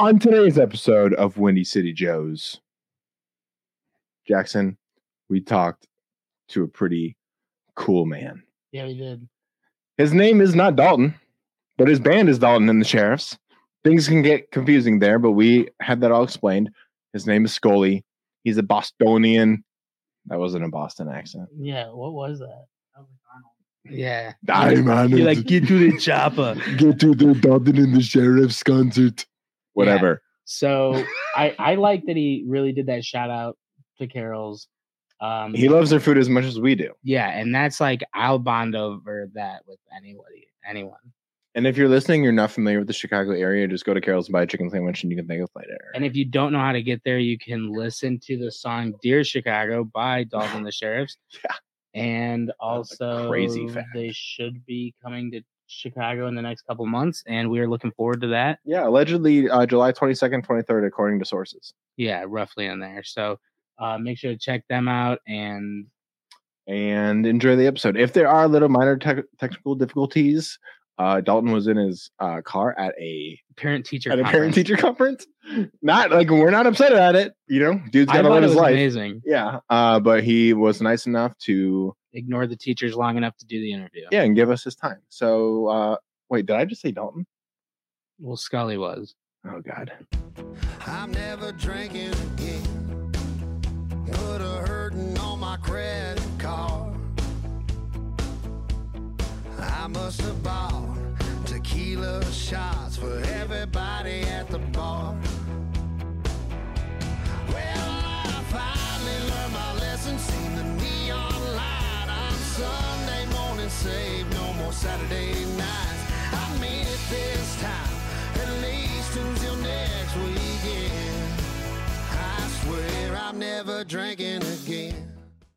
On today's episode of Windy City Joes, Jackson, we talked to a pretty cool man. Yeah, we did. His name is not Dalton, but his band is Dalton and the Sheriffs. Things can get confusing there, but we had that all explained. His name is Scully. He's a Bostonian. That wasn't a Boston accent. Yeah, what was that? Yeah. Die, man. You're like, get to the chopper. get to the Dalton and the Sheriffs concert. Whatever. So I I like that he really did that shout out to Carol's. Um He loves their food as much as we do. yeah, and that's like I'll bond over that with anybody, anyone. And if you're listening, you're not familiar with the Chicago area, just go to Carol's and buy a chicken sandwich and you can thank us later. And if you don't know how to get there, you can listen to the song "Dear Chicago" by Dalton the Sheriffs. Yeah. And also, crazy fact. they should be coming to Chicago in the next couple months, and we are looking forward to that. yeah, allegedly uh, July 22nd, 23rd, according to sources. Yeah, roughly in there. So uh, make sure to check them out. And And enjoy the episode. If there are little minor tech technical difficulties, uh, Dalton was in his uh, car at a parent teacher at a parent teacher conference. Not like we're not upset at it, you know. Dude's got to thought live his life. amazing. Yeah, uh, but he was nice enough to Ignore the teachers long enough to do the interview. yeah and give us his time. So uh, wait, did I just say Dalton? Well, Scully was. Oh God. I'm never drinking again. Put a hurting on my credit card. I must have bought tequila shots for everybody at the bar. Well, I finally learned my lesson. Seen the neon light on Sunday morning. Save no more Saturday nights. I mean it this time. At least until next weekend. I swear I'm never drinking again.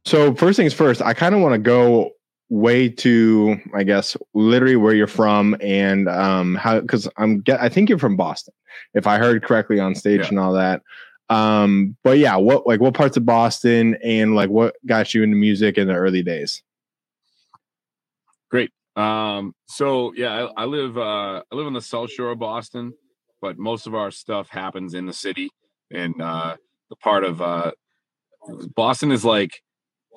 So first things first, I kind of want to go way to, I guess, literally where you're from and um how because I'm get I think you're from Boston, if I heard correctly on stage Yeah. and all that. Um, but yeah, what like what parts of Boston and like what got you into music in the early days? Great um, so yeah, I, I live uh I live on the South Shore of Boston, but most of our stuff happens in the city and uh the part of uh Boston is like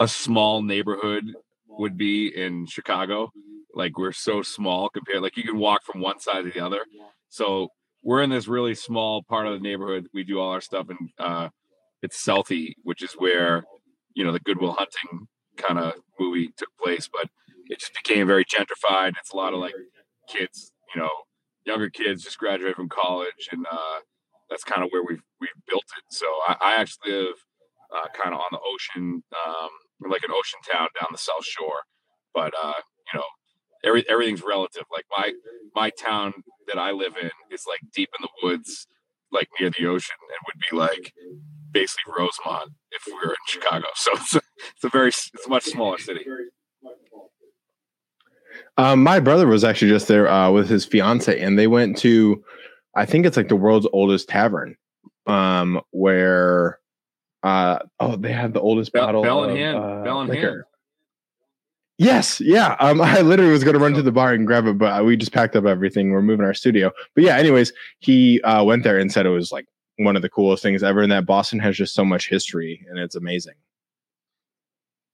a small neighborhood would be in Chicago. Like we're so small compared like you can walk from one side to the other. So we're in this really small part of the neighborhood. We do all our stuff in uh it's Southie, which is where you know the Good Will Hunting kind of movie took place, but it just became very gentrified. It's a lot of like kids, you know, younger kids just graduated from college, and uh, that's kind of where we've we've built it. So I, I actually live uh, kind of on the ocean, um, like an ocean town down the South Shore. But uh, you know, every everything's relative. Like my my town that I live in is like deep in the woods, like near the ocean, and would be like basically Rosemont if we were in Chicago. So it's a, it's a very it's a much smaller city. Um, my brother was actually just there uh, with his fiance, and they went to, I think it's like the world's oldest tavern, um, where, uh, oh, they have the oldest Bell, bottle Bell in hand, uh, Bell in hand. Yes, yeah. Um, I literally was going to run to the bar and grab it, but we just packed up everything. We're moving our studio. But yeah, anyways, he uh, went there and said it was like one of the coolest things ever, and that Boston has just so much history, and it's amazing.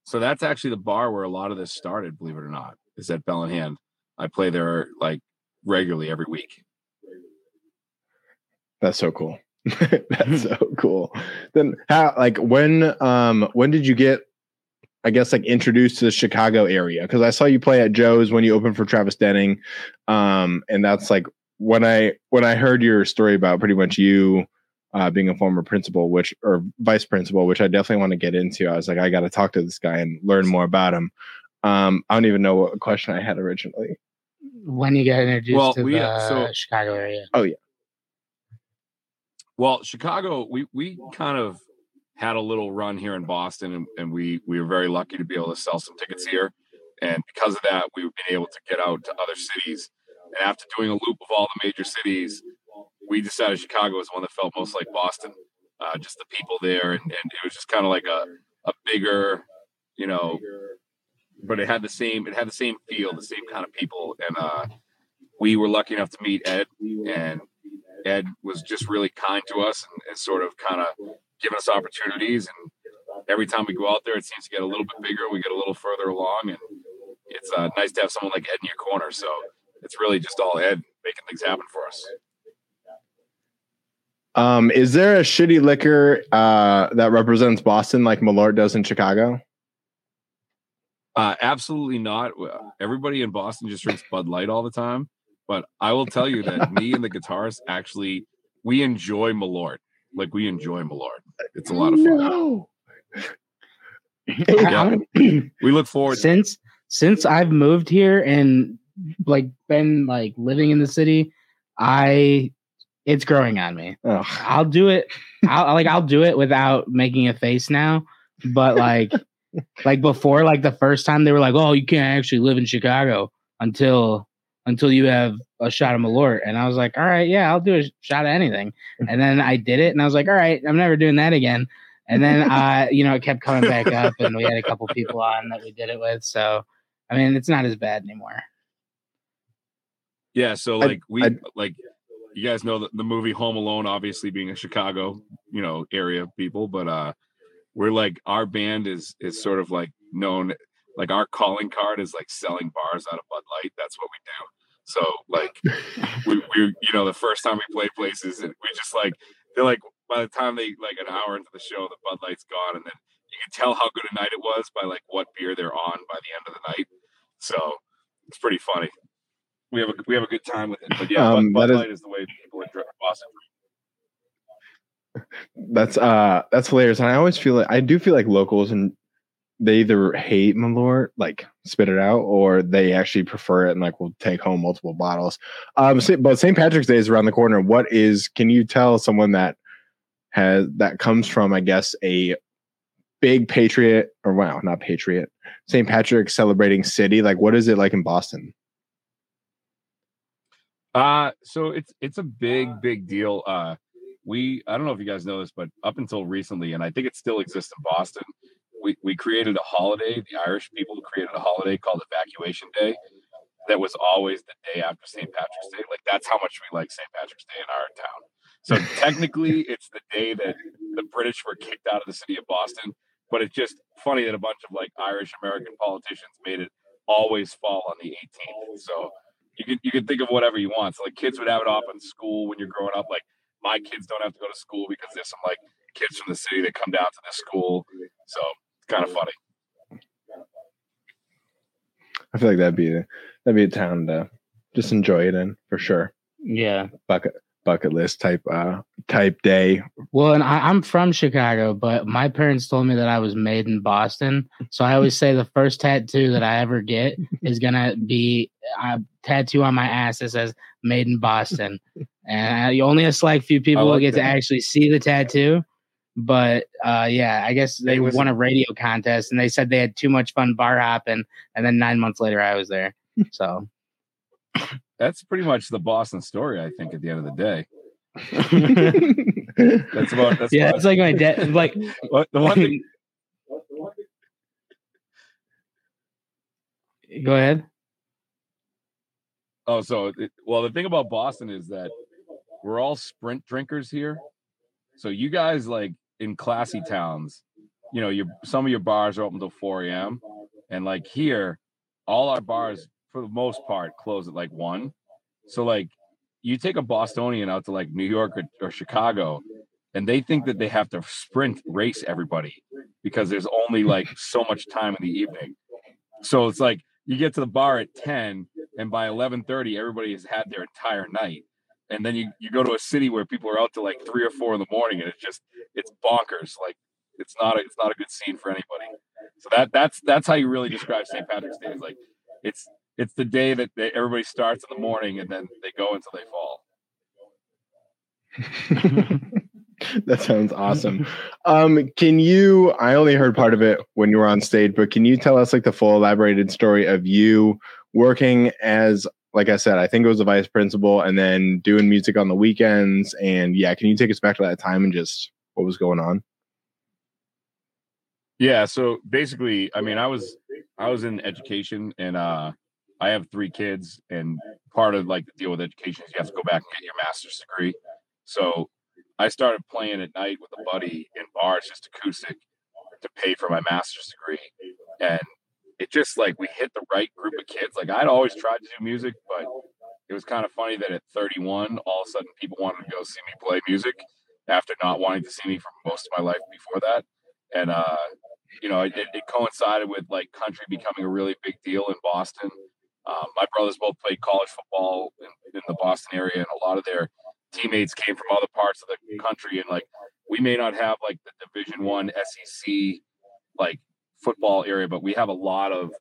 So that's actually the bar where a lot of this started, believe it or not, is at Bell in Hand. I play there like regularly every week. That's so cool. That's so cool. Then how like when um when did you get I guess like introduced to the Chicago area? Because I saw you play at Joe's when you opened for Travis Denning. Um and that's like when I when I heard your story about pretty much you uh being a former principal, which or vice principal, which I definitely want to get into. I was like, I gotta talk to this guy and learn more about him. Um I don't even know what question I had originally. When you got introduced Well, to we, the uh, so- Chicago area. Well, Chicago, we we kind of had a little run here in Boston, and, and we we were very lucky to be able to sell some tickets here. And because of that, we've been able to get out to other cities. And after doing a loop of all the major cities, we decided Chicago was one that felt most like Boston. Uh, just the people there, and, and it was just kind of like a a bigger, you know, but it had the same it had the same feel, the same kind of people. And uh, we were lucky enough to meet Ed, and Ed was just really kind to us and, and sort of kind of giving us opportunities. And every time we go out there, it seems to get a little bit bigger. We get a little further along, and it's uh, nice to have someone like Ed in your corner. So it's really just all Ed making things happen for us. Um, is there a shitty liquor uh, that represents Boston like Malort does in Chicago? Uh, absolutely not. Everybody in Boston just drinks Bud Light all the time. But I will tell you that me and the guitarist actually we enjoy Malort. Like we enjoy Malort. It's a lot of fun. No. Yeah. We look forward. since since I've moved here and like been like living in the city, I it's growing on me. Ugh. I'll do it. I'll like I'll do it without making a face now. But like like before, like the first time they were like, "Oh, you can't actually live in Chicago until until you have a shot of Malort," and I was like, "All right, yeah, I'll do a shot of anything." And then I did it, and I was like, "All right, I'm never doing that again." And then uh, you know, it kept coming back up, and we had a couple people on that we did it with. So, I mean, it's not as bad anymore. Yeah, so I- like we I- like you guys know the, the movie Home Alone, obviously being a Chicago, you know, area people, but uh we're like our band is is sort of like known like our calling card is like selling bars out of Bud Light. That's what we do. So like we, we you know the first time we played places and we just like they're like by the time they like an hour into the show the Bud Light's gone and then you can tell how good a night it was by like what beer they're on by the end of the night. So it's pretty funny. We have a we have a good time with it. But yeah, Um, Bud, Bud is- Light is the way people in Boston. That's uh that's hilarious. And I always feel like I do feel like locals and they either hate Malort, like spit it out, or they actually prefer it and like will take home multiple bottles. Um but St. Patrick's Day is around the corner. What is can you tell someone that has that comes from, I guess, a big patriot or wow, not patriot, St. Patrick celebrating city? Like what is it like in Boston? Uh so it's it's a big big deal. Uh we I don't know if you guys know this, but up until recently, and I think it still exists in Boston, we we created a holiday. The Irish people created a holiday called Evacuation Day. That was always the day after St. Patrick's Day. Like that's how much we like St. Patrick's Day in our town. So technically, it's the day that the British were kicked out of the city of Boston. But it's just funny that a bunch of like Irish American politicians made it always fall on the 18th. So you could you could think of whatever you want. So like kids would have it off in school when you're growing up. Like my kids don't have to go to school because there's some like kids from the city that come down to this school. So kind of funny. I feel like that'd be a, that'd be a town to just enjoy it in for sure. Yeah. Bucket bucket list type uh type day. Well, and I, I'm from Chicago, but my parents told me that I was made in Boston. So I always say the first tattoo that I ever get is gonna be a tattoo on my ass that says "Made in Boston," and I, only a select few people will like get to actually see the tattoo. But uh, yeah, I guess they won a radio contest, and they said they had too much fun bar hopping, and then nine months later, I was there. So That's pretty much the Boston story, I think, at the end of the day. That's about that's yeah, about- it's like my dad. Like what, the one thing Go ahead. Oh, so it, well, the thing about Boston is that we're all sprint drinkers here. So you guys like in classy towns, you know, your some of your bars are open till 4 a.m. And like here, all our bars for the most part close at like one. So like you take a Bostonian out to like New York or, or Chicago, and they think that they have to sprint race everybody because there's only like so much time in the evening. So it's like you get to the bar at 10 and by 11:30 everybody has had their entire night and then you you go to a city where people are out to like 3 or 4 in the morning and it's just it's bonkers like it's not a, it's not a good scene for anybody so that that's that's how you really describe St. Patrick's Day is like it's it's the day that they, everybody starts in the morning and then they go until they fall that sounds awesome. Um, can you? I only heard part of it when you were on stage, but can you tell us like the full elaborated story of you working as, like I said, I think it was a vice principal, and then doing music on the weekends, and yeah, can you take us back to that time and just what was going on? Yeah, so basically, I mean, I was I was in education and uh I have three kids and part of like the deal with education is you have to go back and get your master's degree. So I started playing at night with a buddy in bars, just acoustic, to pay for my master's degree. And it just like we hit the right group of kids. Like I'd always tried to do music, but it was kind of funny that at 31, all of a sudden people wanted to go see me play music after not wanting to see me for most of my life before that. And, uh, you know, it, it coincided with like country becoming a really big deal in Boston. Um, my brothers both played college football in, in the Boston area, and a lot of their teammates came from other parts of the country. And like, we may not have like the Division One SEC like football area, but we have a lot of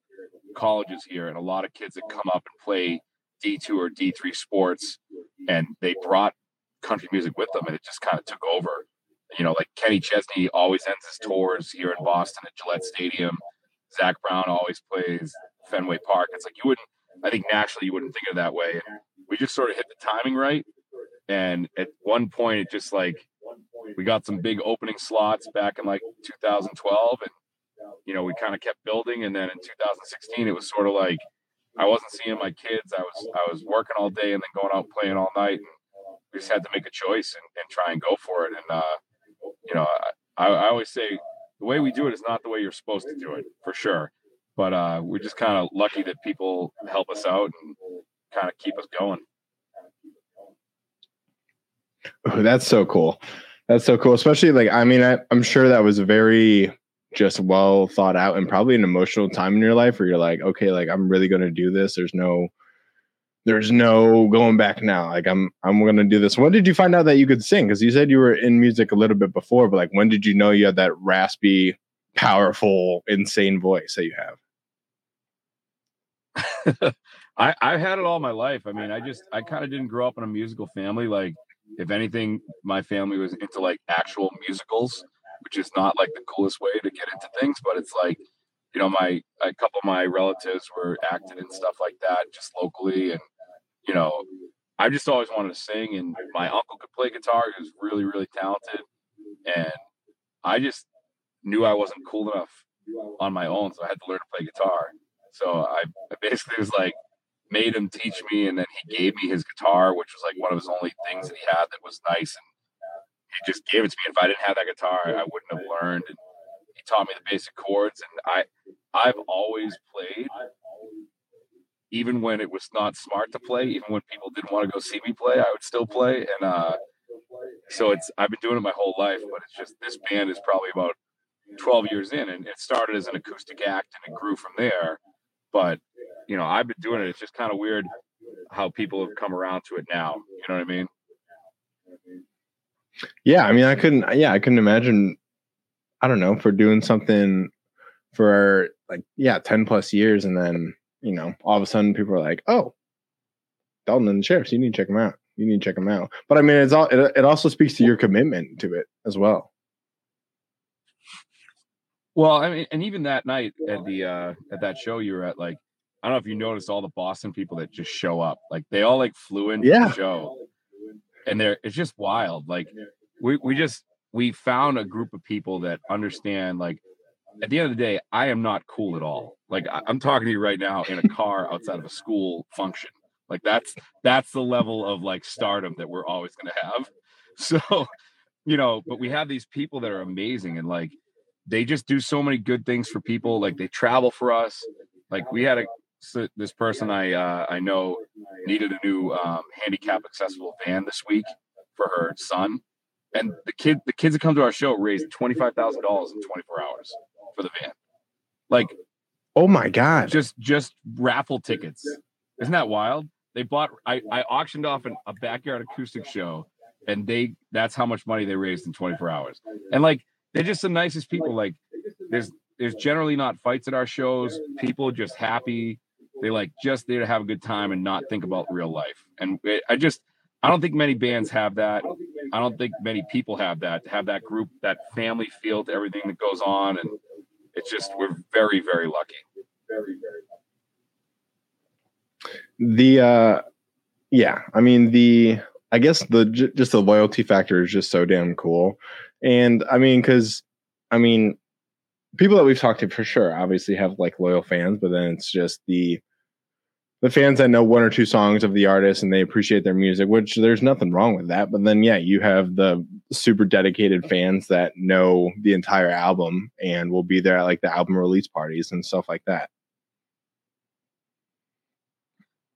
colleges here and a lot of kids that come up and play D2 or D3 sports, and they brought country music with them, and it just kind of took over. You know, like Kenny Chesney always ends his tours here in Boston at Gillette Stadium. Zac Brown always plays Fenway Park. It's like you wouldn't, I think naturally you wouldn't think of that way. We just sort of hit the timing right. And at one point, it just like we got some big opening slots back in like 2012, and you know we kind of kept building. And then in 2016, it was sort of like I wasn't seeing my kids. I was I was working all day and then going out playing all night. And we just had to make a choice and, and try and go for it. And uh, you know, I, I always say the way we do it is not the way you're supposed to do it for sure. But uh, we're just kind of lucky that people help us out and kind of keep us going. Oh, that's so cool. That's so cool. Especially like I mean, I, I'm sure that was very just well thought out and probably an emotional time in your life where you're like, okay, like I'm really gonna do this. There's no there's no going back now. Like I'm I'm gonna do this. When did you find out that you could sing? Because you said you were in music a little bit before, but like when did you know you had that raspy, powerful, insane voice that you have? I I've had it all my life. I mean, I just I kind of didn't grow up in a musical family. Like if anything, my family was into like actual musicals, which is not like the coolest way to get into things, but it's like, you know, my a couple of my relatives were acted and stuff like that, just locally, and you know, I just always wanted to sing, and my uncle could play guitar; he was really, really talented, and I just knew I wasn't cool enough on my own, so I had to learn to play guitar. So I, I basically was like, made him teach me, and then he gave me his guitar, which was like one of his only things that he had that was nice, and he just gave it to me. If I didn't have that guitar, I wouldn't have learned. And he taught me the basic chords, and I I've always played, even when it was not smart to play, even when people didn't want to go see me play, I would still play, and uh, so it's I've been doing it my whole life, but it's just this band is probably about 12 years in, and it started as an acoustic act, and it grew from there. But you know, I've been doing it. It's just kind of weird how people have come around to it now. You know what I mean? Yeah, I mean, I couldn't. Yeah, I couldn't imagine. I don't know for doing something for like yeah, ten plus years, and then you know, all of a sudden, people are like, "Oh, Dalton and the Sheriffs, you need to check them out. You need to check them out." But I mean, it's all. It, it also speaks to your commitment to it as well. Well, I mean, and even that night at the uh at that show you were at, like, I don't know if you noticed all the Boston people that just show up. Like they all like flew into Yeah. the show. And they're it's just wild. Like we we just we found a group of people that understand like at the end of the day, I am not cool at all. Like I'm talking to you right now in a car outside of a school function. Like that's that's the level of like stardom that we're always gonna have. So, you know, but we have these people that are amazing and like they just do so many good things for people. Like they travel for us. Like we had a so this person I uh, I know needed a new um, handicap accessible van this week for her son, and the kid the kids that come to our show raised twenty five thousand dollars in twenty four hours for the van. Like Oh my god! just just raffle tickets. Isn't that wild? They bought I, I auctioned off an, a backyard acoustic show and they that's how much money they raised in 24 hours. And like they're just the nicest people. Like there's there's generally not fights at our shows. People just happy. They like just there to have a good time and not think about real life. And it, I just I don't think many bands have that. I don't think many people have that. To have that group, that family feel to everything that goes on, and it's just we're very very lucky. Very, very. The uh yeah i mean the i guess the just the loyalty factor is just so damn cool and i mean because i mean people that we've talked to for sure obviously have like loyal fans but then it's just the the fans that know one or two songs of the artist and they appreciate their music, which there's nothing wrong with that. But then, yeah, you have the super dedicated fans that know the entire album and will be there at like the album release parties and stuff like that.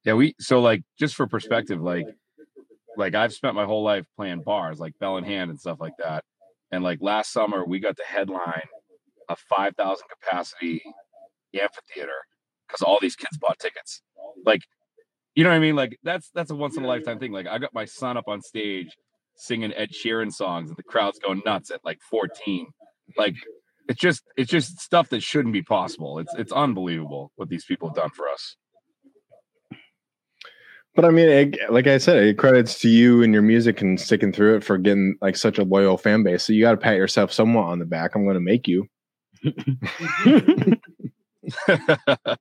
Yeah, we so like just for perspective, like like I've spent my whole life playing bars, like Bell in Hand and stuff like that. And like last summer, we got to headline a five thousand capacity amphitheater because all these kids bought tickets. Like, you know what I mean? Like that's that's a once in a lifetime thing. Like I got my son up on stage singing Ed Sheeran songs, and the crowd's going nuts at like fourteen. Like it's just it's just stuff that shouldn't be possible. It's it's unbelievable what these people have done for us. But I mean, it, like I said, it credits to you and your music and sticking through it for getting like such a loyal fan base. So you got to pat yourself somewhat on the back. I'm going to make you.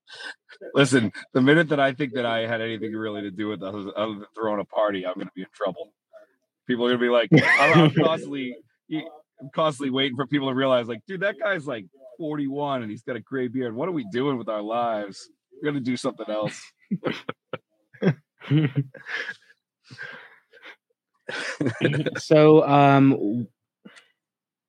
Listen, the minute that I think that I had anything really to do with it other other than throwing a party, I'm going to be in trouble. People are going to be like, I'm, I'm constantly, I'm constantly waiting for people to realize, like, dude, that guy's like 41 and he's got a gray beard. What are we doing with our lives? We're going to do something else. so um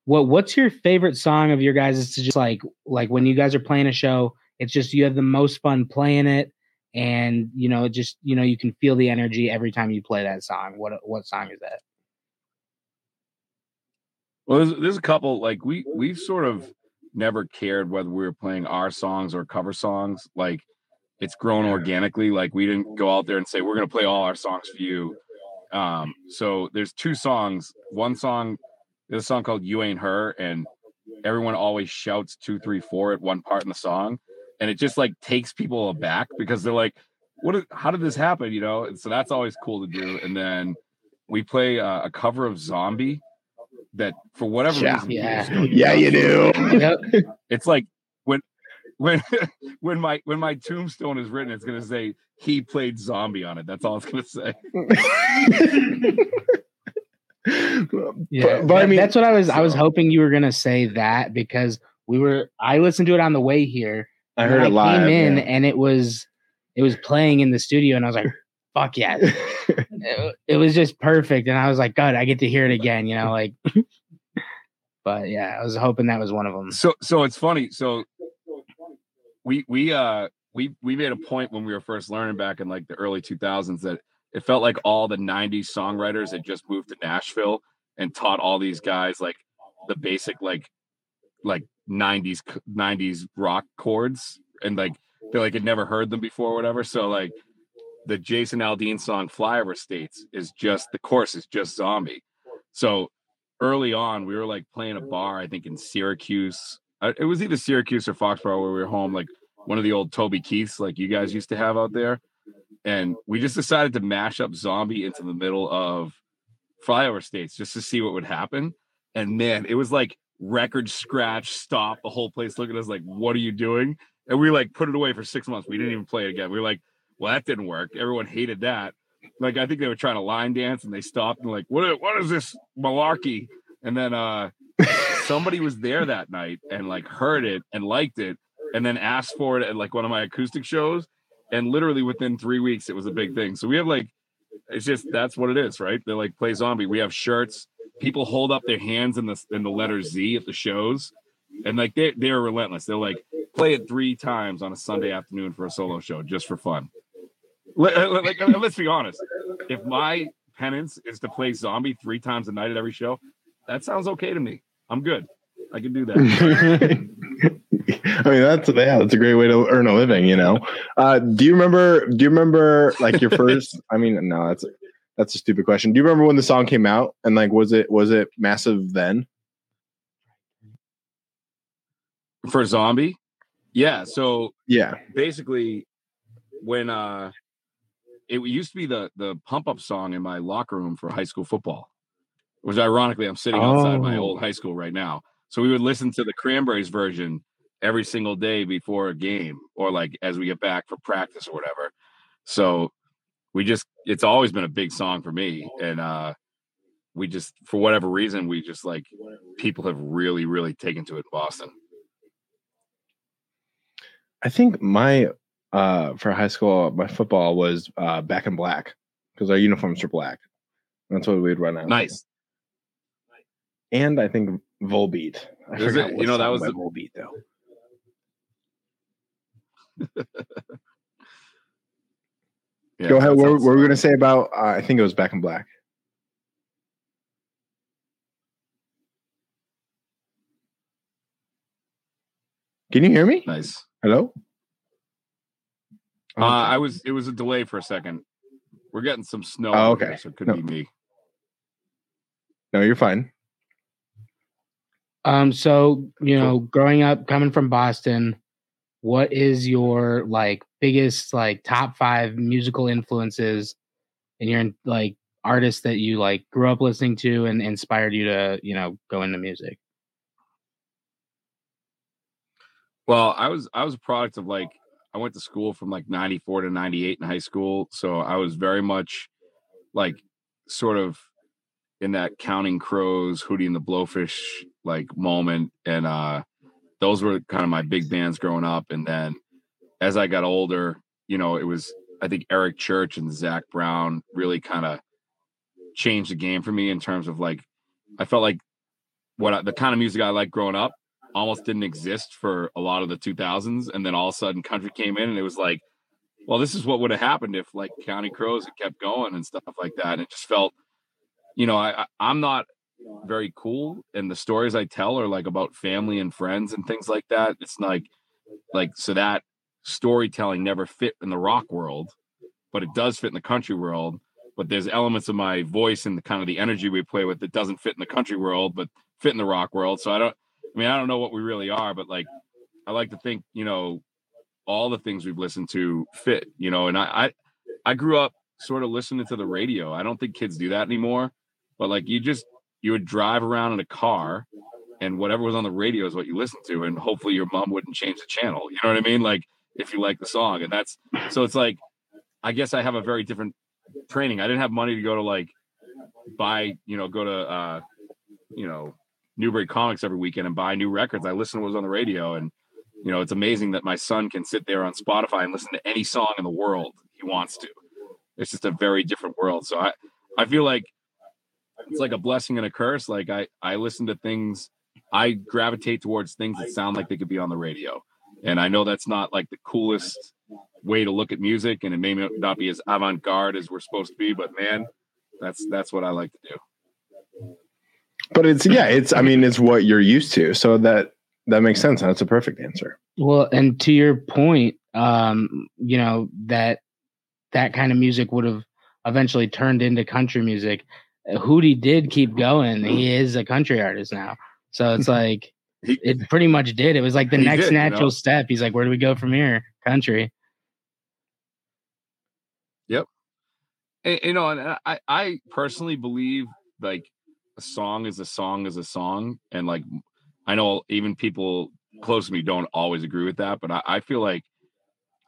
what what's your favorite song of your guys is to just like like when you guys are playing a show it's just you have the most fun playing it and you know just you know you can feel the energy every time you play that song what what song is that Well, there's, there's a couple like we we've sort of never cared whether we were playing our songs or cover songs. Like it's grown organically. Like we didn't go out there and say we're gonna play all our songs for you. Um, so there's two songs. One song, there's a song called "You Ain't Her," and everyone always shouts two, three, four at one part in the song, and it just like takes people aback because they're like, "What? is- How did this happen?" You know. And so that's always cool to do. And then we play uh, a cover of "Zombie." That for whatever Yeah. reason, Yeah. people still Yeah, you do. it's like when when when my when my tombstone is written, it's gonna say he played zombie on it. That's all it's gonna say. Yeah, but, but I mean, that's what I was. I was hoping you were gonna say that because we were. I listened to it on the way here. I and heard then it live. Came in yeah. and it was, it was playing in the studio, and I was like, "Fuck yeah!" it, it was just perfect, and I was like, "God, I get to hear it again." You know, like. but yeah, I was hoping that was one of them. So so it's funny. So we we uh we we made a point when we were first learning back in like the early 2000s that it felt like all the 90s songwriters had just moved to Nashville and taught all these guys like the basic like like 90s 90s rock chords and like they like had never heard them before or whatever. So like the Jason Aldean song Flyover States is just the course is just zombie. So early on we were like playing a bar I think in Syracuse. Uh, it was either Syracuse or Foxborough where we were home like one of the old Toby Keith's like you guys used to have out there and we just decided to mash up zombie into the middle of flyover states just to see what would happen. And man it was like record scratch stop the whole place looking at us like what are you doing? And we like put it away for six months. We didn't even play it again. We were like well that didn't work. Everyone hated that. Like i think they were trying to line dance and they stopped and like what what is this malarkey? And then uh somebody was there that night and like heard it and liked it and then asked for it at like one of my acoustic shows and literally within three weeks it was a big thing. So we have like it's just that's what it is right? They're like play zombie. We have shirts. People hold up their hands in the in the letter z at the shows. And like they they're relentless. They're like play it three times on a sunday afternoon for a solo show just for fun. Let- uh, like let's be honest. If my penance is to play zombie three times a night at every show that sounds okay to me. I'm good. I can do that I mean, that's yeah, that's a great way to earn a living, you know. Uh, do you remember? Do you remember like your first? I mean, no, that's a, that's a stupid question. Do you remember when the song came out and like was it was it massive then? for zombie yeah so Yeah, basically when uh it used to be the the pump up song in my locker room for high school football which ironically i'm sitting outside my Oh. old high school right now so we would listen to the cranberries version every single day before a game or like as we get back for practice or whatever so we just it's always been a big song for me and uh we just for whatever reason we just like people have really really taken to it in boston I think my uh, for high school, my football was uh, back in black because our uniforms were black. That's what we'd run out. Nice. And I think Volbeat. I? You know, that was the- Volbeat though. Yeah, Go ahead. What, what were we gonna say about? Uh, I think it was Back in Black. Can you hear me? Nice. Hello. Uh, I was. It was a delay for a second. We're getting some snow. Oh, okay. here, so it could No. be me. no, you're fine. Um, so you know, growing up, coming from Boston, what is your like biggest like top five musical influences, and your like artists that you like grew up listening to and inspired you to you know go into music? Well, I was. I was a product of like. I went to school from like '94 to '98 in high school, so I was very much like sort of in that counting crows hootie and the blowfish like moment and uh those were kind of my big bands growing up and then as i got older you know it was i think eric church and zac brown really kind of changed the game for me in terms of like i felt like what I, the kind of music i liked growing up almost didn't exist for a lot of the 2000s and then all of a sudden country came in and it was like well this is what would have happened if like counting crows had kept going and stuff like that and it just felt you know I, I i'm not very cool and the stories i tell are like about family and friends and things like that. It's like like so that storytelling never fit in the rock world but it does fit in the country world but there's elements of my voice and the kind of the energy we play with that doesn't fit in the country world but fit in the rock world. So i don't i mean i don't know what we really are but like i like to think you know all the things we've listened to fit you know and i i, I grew up sort of listening to the radio. I don't think kids do that anymore but like you just you would drive around in a car and whatever was on the radio is what you listened to and hopefully your mom wouldn't change the channel. You know what i mean? Like if you like the song and that's so it's like i guess i have a very different training. I didn't have money to go to like buy you know go to uh you know newbury comics every weekend and buy new records. I listened to what was on the radio and you know it's amazing that my son can sit there on spotify and listen to any song in the world he wants to. It's just a very different world. So i i feel like it's like a blessing and a curse. Like I, I listen to things, I gravitate towards things that sound like they could be on the radio. And I know that's not like the coolest way to look at music, and it may not be as avant-garde as we're supposed to be, but man, that's that's what I like to do. But it's yeah, it's I mean it's what you're used to, so that that makes sense. That's a perfect answer. Well, and to your point, um, you know that that kind of music would have eventually turned into country music. Hootie did keep going. He is a country artist now, so it's like He, it pretty much did. It was like the next did, you know? natural step. He's like, "Where do we go from here?" Country. and, you know, and uh, I, I personally believe like a song is a song is a song, and like I know even people close to me don't always agree with that, but I, I feel like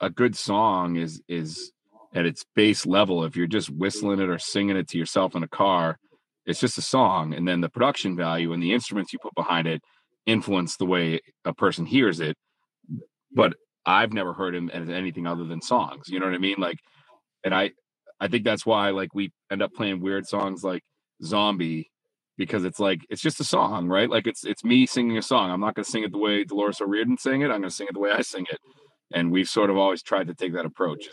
a good song is is at its base level. If you're just whistling it or singing it to yourself in a car, it's just a song, and then the production value and the instruments you put behind it influence the way a person hears it. But I've never heard him as anything other than songs. You know what I mean? Like, and I, I think that's why like we end up playing weird songs like Zombie because it's like it's just a song, right? Like it's it's me singing a song. I'm not going to sing it the way Dolores O'Riordan sang it. I'm going to sing it the way I sing it. And we've sort of always tried to take that approach.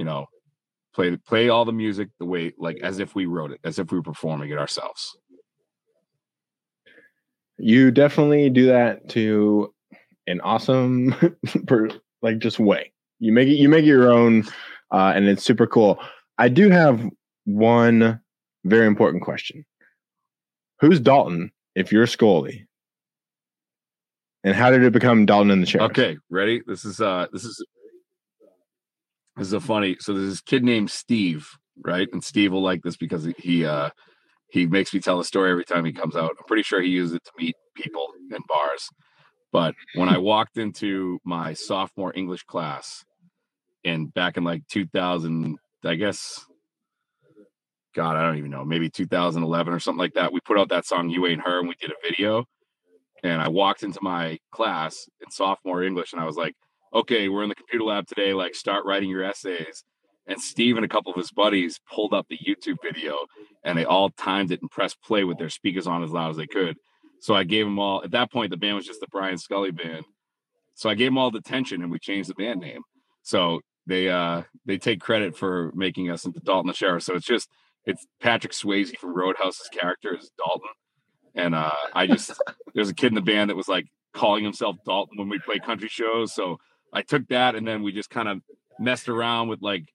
You know, play play all the music the way like as if we wrote it, as if we were performing it ourselves. You definitely do that to an awesome, per, like just way. You make it. You make it your own, uh, and it's super cool. I do have one very important question. Who's Dalton if you're Scully? And how did it become Dalton in the chair? Okay, ready? This is uh this is this is a funny. So there's this kid named Steve, right? And Steve will like this because he- uh he makes me tell a story every time he comes out. I'm pretty sure he uses it to meet people in bars. But when I walked into my sophomore English class and back in like 2000, I guess God, I don't even know, maybe 2011 or something like that. We put out that song "You Ain't Her" and we did a video. And I walked into my class in sophomore English, and I was like, okay, we're in the computer lab today. Like, start writing your essays. And Steve and a couple of his buddies pulled up the YouTube video, and they all timed it and pressed play with their speakers on as loud as they could. So I gave them all. At that point, the band was just the Brian Scully band. So I gave them all the attention, and we changed the band name. So they uh they take credit for making us into Dalton the Sheriff. So it's just it's Patrick Swayze from Roadhouse's character is Dalton, and uh I just there's a kid in the band that was like calling himself Dalton when we play country shows. So I took that, and then we just kind of messed around with like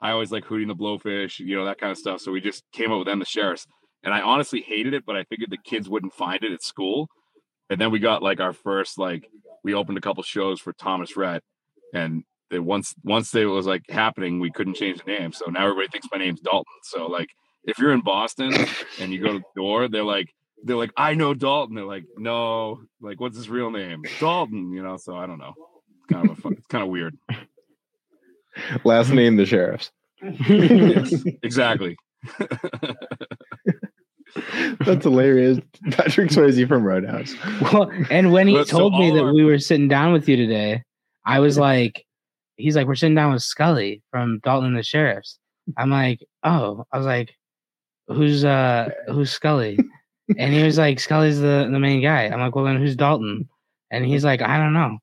I always like Hootie the Blowfish, you know that kind of stuff. So we just came up with them the Sheriffs, and I honestly hated it, but I figured the kids wouldn't find it at school. And then we got like our first like we opened a couple shows for Thomas Rhett, and they once once they was like happening, we couldn't change the name. So now everybody thinks my name's Dalton. So like if you're in Boston and you go to the door, they're like they're like I know Dalton. They're like no, like what's his real name? Dalton. You know. So I don't know. It's kind of a fun, it's kind of weird. Last name the sheriffs. Yes, exactly. That's hilarious. Patrick Swayze from Roadhouse. well, and when he But so told me that our- we were sitting down with you today, I was like, he's like, we're sitting down with Scully from Dalton and the Sheriffs. I'm like, oh, I was like, who's uh who's Scully? And he was like, Scully's the the main guy. I'm like, well then who's Dalton? And he's like, I don't know.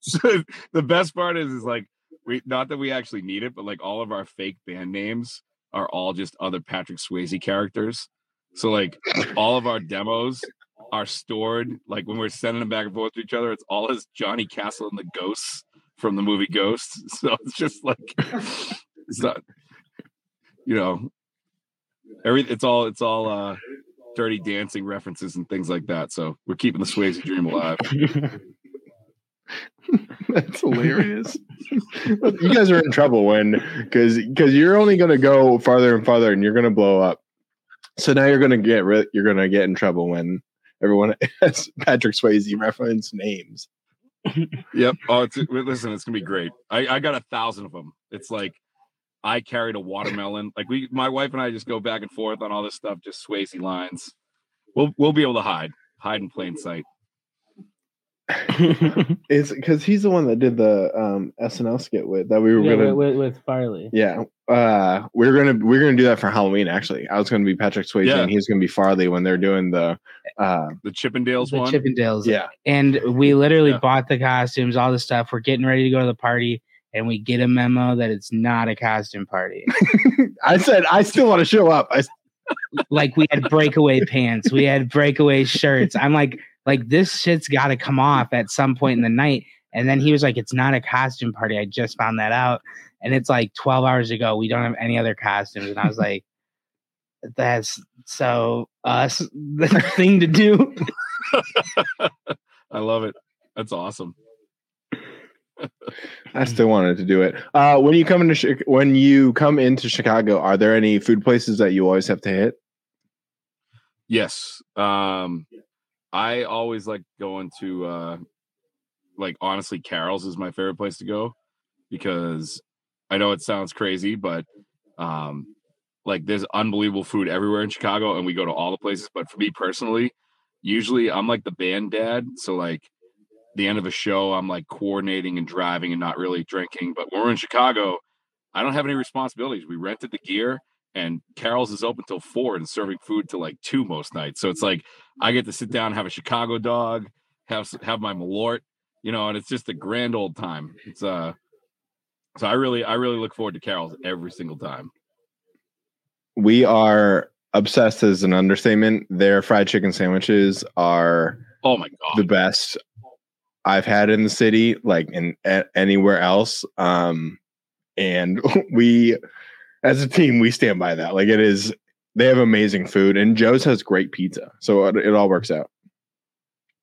so the best part is is like we not that we actually need it, but like all of our fake band names are all just other Patrick Swayze characters. So like all of our demos are stored like when we're sending them back and forth to each other, it's all as Johnny Castle and the Ghosts from the movie Ghosts. So it's just like it's not you know every it's all it's all uh dirty dancing references and things like that. So we're keeping the Swayze dream alive. That's hilarious. you guys are in trouble when because because you're only going to go farther and farther, and you're going to blow up. So now you're going to get ri- you're going to get in trouble when everyone has Patrick Swayze reference names. Yep. Oh, it's listen, it's gonna be great. I, I got a thousand of them. It's like I carried a watermelon. Like we, my wife and I, just go back and forth on all this stuff, just Swayze lines. We'll we'll be able to hide, hide in plain sight. It's because he's the one that did the um, SNL skit with that we were yeah, gonna. with, with Farley. Yeah, uh, we're gonna we're gonna do that for Halloween. Actually, I was gonna be Patrick Swayze, Yeah. and he's gonna be Farley when they're doing the. Uh, The Chippendales The one. Chippendales. yeah, And we literally Yeah. bought the costumes, all the stuff. We're getting ready to go to the party, and we get a memo that it's not a costume party. I said I still want to show up. I like we had breakaway pants, we had breakaway shirts. I'm like, like this shit's got to come off at some point in the night. And then he was like, "It's not a costume party. I just found that out, and it's like 12 hours ago. We don't have any other costumes." And I was like, "That's so us the thing to do." I love it. That's awesome. I still wanted to do it. Uh, when you come into when you come into Chicago, are there any food places that you always have to hit? Yes. Um, I always like going to uh, like honestly, Carol's is my favorite place to go because I know it sounds crazy, but um, like there's unbelievable food everywhere in Chicago, and we go to all the places. But for me personally, usually I'm like the band dad, so like the end of a show, I'm like coordinating and driving and not really drinking. But when we're in Chicago, I don't have any responsibilities. We rented the gear and Carol's is open till four and serving food till like two most nights. So it's like I get to sit down, have a Chicago dog, have have my Malort, you know, and it's just a grand old time. It's uh, so I really I really look forward to Carol's every single time. We are obsessed as an understatement. Their fried chicken sandwiches are Oh my god the best I've had in the city, like in a- anywhere else. Um, and we, as a team, we stand by that. Like it is, they have amazing food, and Joe's has great pizza, so it, it all works out.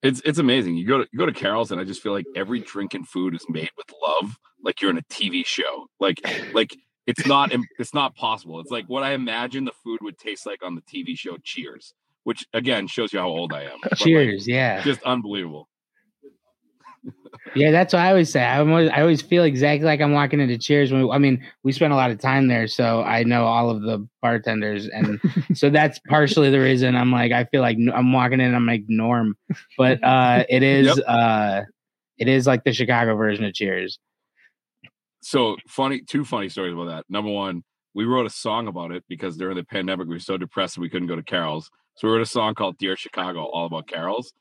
it's it's amazing. You go to you go to Carol's and I just feel like every drink and food is made with love, like you're in a TV show. Like like it's not it's not possible. It's like what I imagine the food would taste like on the TV show Cheers, which again shows you how old I am. But, like, Cheers, yeah, just unbelievable. Yeah. That's what I always say. I'm always, I always feel exactly like I'm walking into Cheers. When we, I mean, we spent a lot of time there, so I know all of the bartenders, and so that's partially the reason I'm like I feel like I'm walking in. I'm like Norm, but uh, it is Yep. uh, it is like the Chicago version of Cheers. So funny, two funny stories about that. Number one, we wrote a song about it because during the pandemic we were so depressed that we couldn't go to carols. So we wrote a song called "Dear Chicago," all about carols,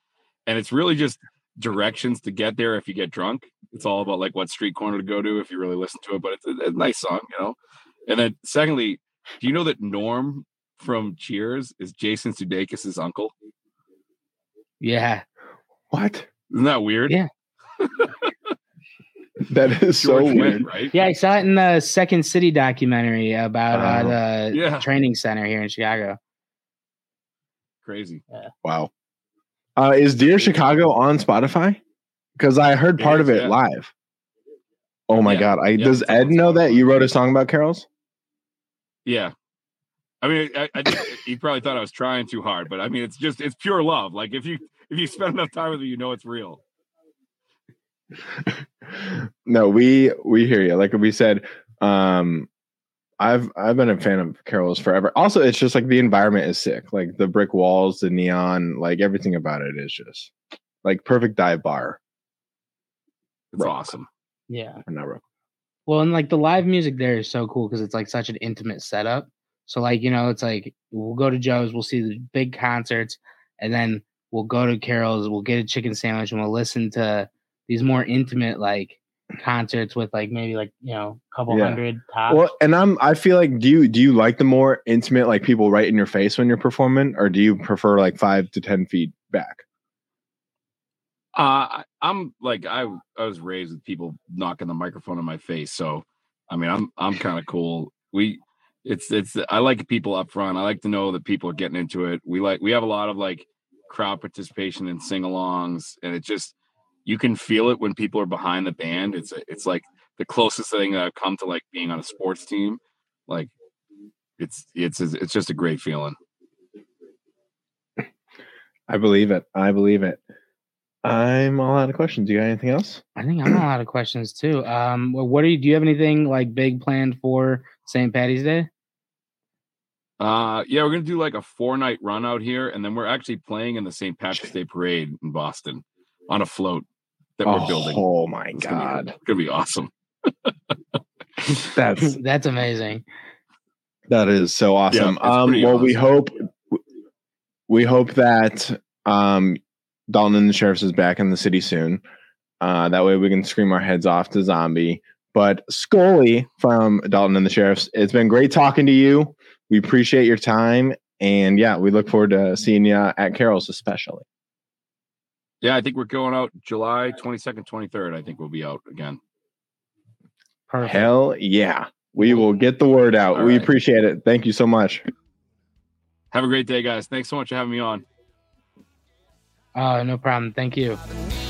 and it's really just directions to get there if you get drunk. It's all about like what street corner to go to if you really listen to it. But it's a, a nice song, you know. And then secondly, do you know that Norm from Cheers is Jason Sudeikis' uncle? Yeah. What? Isn't that weird? Yeah. That is so weird. Wendt, right? Yeah, I saw it in the Second City documentary about uh, Oh. the Yeah. training center here in Chicago. Crazy. Wow. Uh, is Dear Chicago on Spotify? Because I heard part of it yeah. live. Oh my Yeah, god! I, yeah, does Ed know that you wrote a song about Carol's? Yeah. I mean, I, I he probably thought I was trying too hard, but I mean, it's just it's pure love. Like if you if you spend enough time with me, you know it's real. no, we we hear you. Like we said, um, I've I've been a fan of Carol's forever. Also, it's just like the environment is sick. Like the brick walls, the neon, like everything about it is just like perfect dive bar. It's Right. awesome. Yeah. Or not real. Well, and like the live music there is so cool because it's like such an intimate setup. So like you know, it's like we'll go to Joe's, we'll see the big concerts, and then we'll go to Carol's, we'll get a chicken sandwich, and we'll listen to these more intimate like concerts with like maybe like you know a couple Yeah. hundred tops. Well, and I'm I feel like do you do you like the more intimate like people right in your face when you're performing, or do you prefer like five to ten feet back? Uh, I- I'm like I I was raised with people knocking the microphone in my face, so I mean I'm I'm kind of cool. We it's it's I like people up front. I like to know that people are getting into it. We like we have a lot of like crowd participation and sing-alongs, and it just you can feel it when people are behind the band. It's it's like the closest thing that I've come to like being on a sports team. Like it's it's it's just a great feeling. I believe it. I believe it. I'm all out of questions. Do you got anything else? I think I'm a lot of questions too. Um, what do you do? You have anything like big planned for St. Patty's Day? Uh, yeah, we're gonna do like a four night run out here, and then we're actually playing in the St. Patrick's Day parade in Boston on a float that we're building. Oh my It's gonna be- god, it's gonna be awesome. that's That's amazing. that is so awesome. it's um, pretty well, we hope we hope that um, Dalton and the Sheriffs is back in the city soon. Uh, that way we can scream our heads off to Zombie. But Scully from Dalton and the Sheriffs, it's been great talking to you. We appreciate your time, and yeah, we look forward to seeing you at Carol's, especially. Yeah, I think we're going out July 22nd, 23rd. I think we'll be out again. Perfect. Hell yeah, we will get the word out. All we right. appreciate it. Thank you so much. Have a great day, guys. Thanks so much for having me on. Oh, no problem. Thank you. The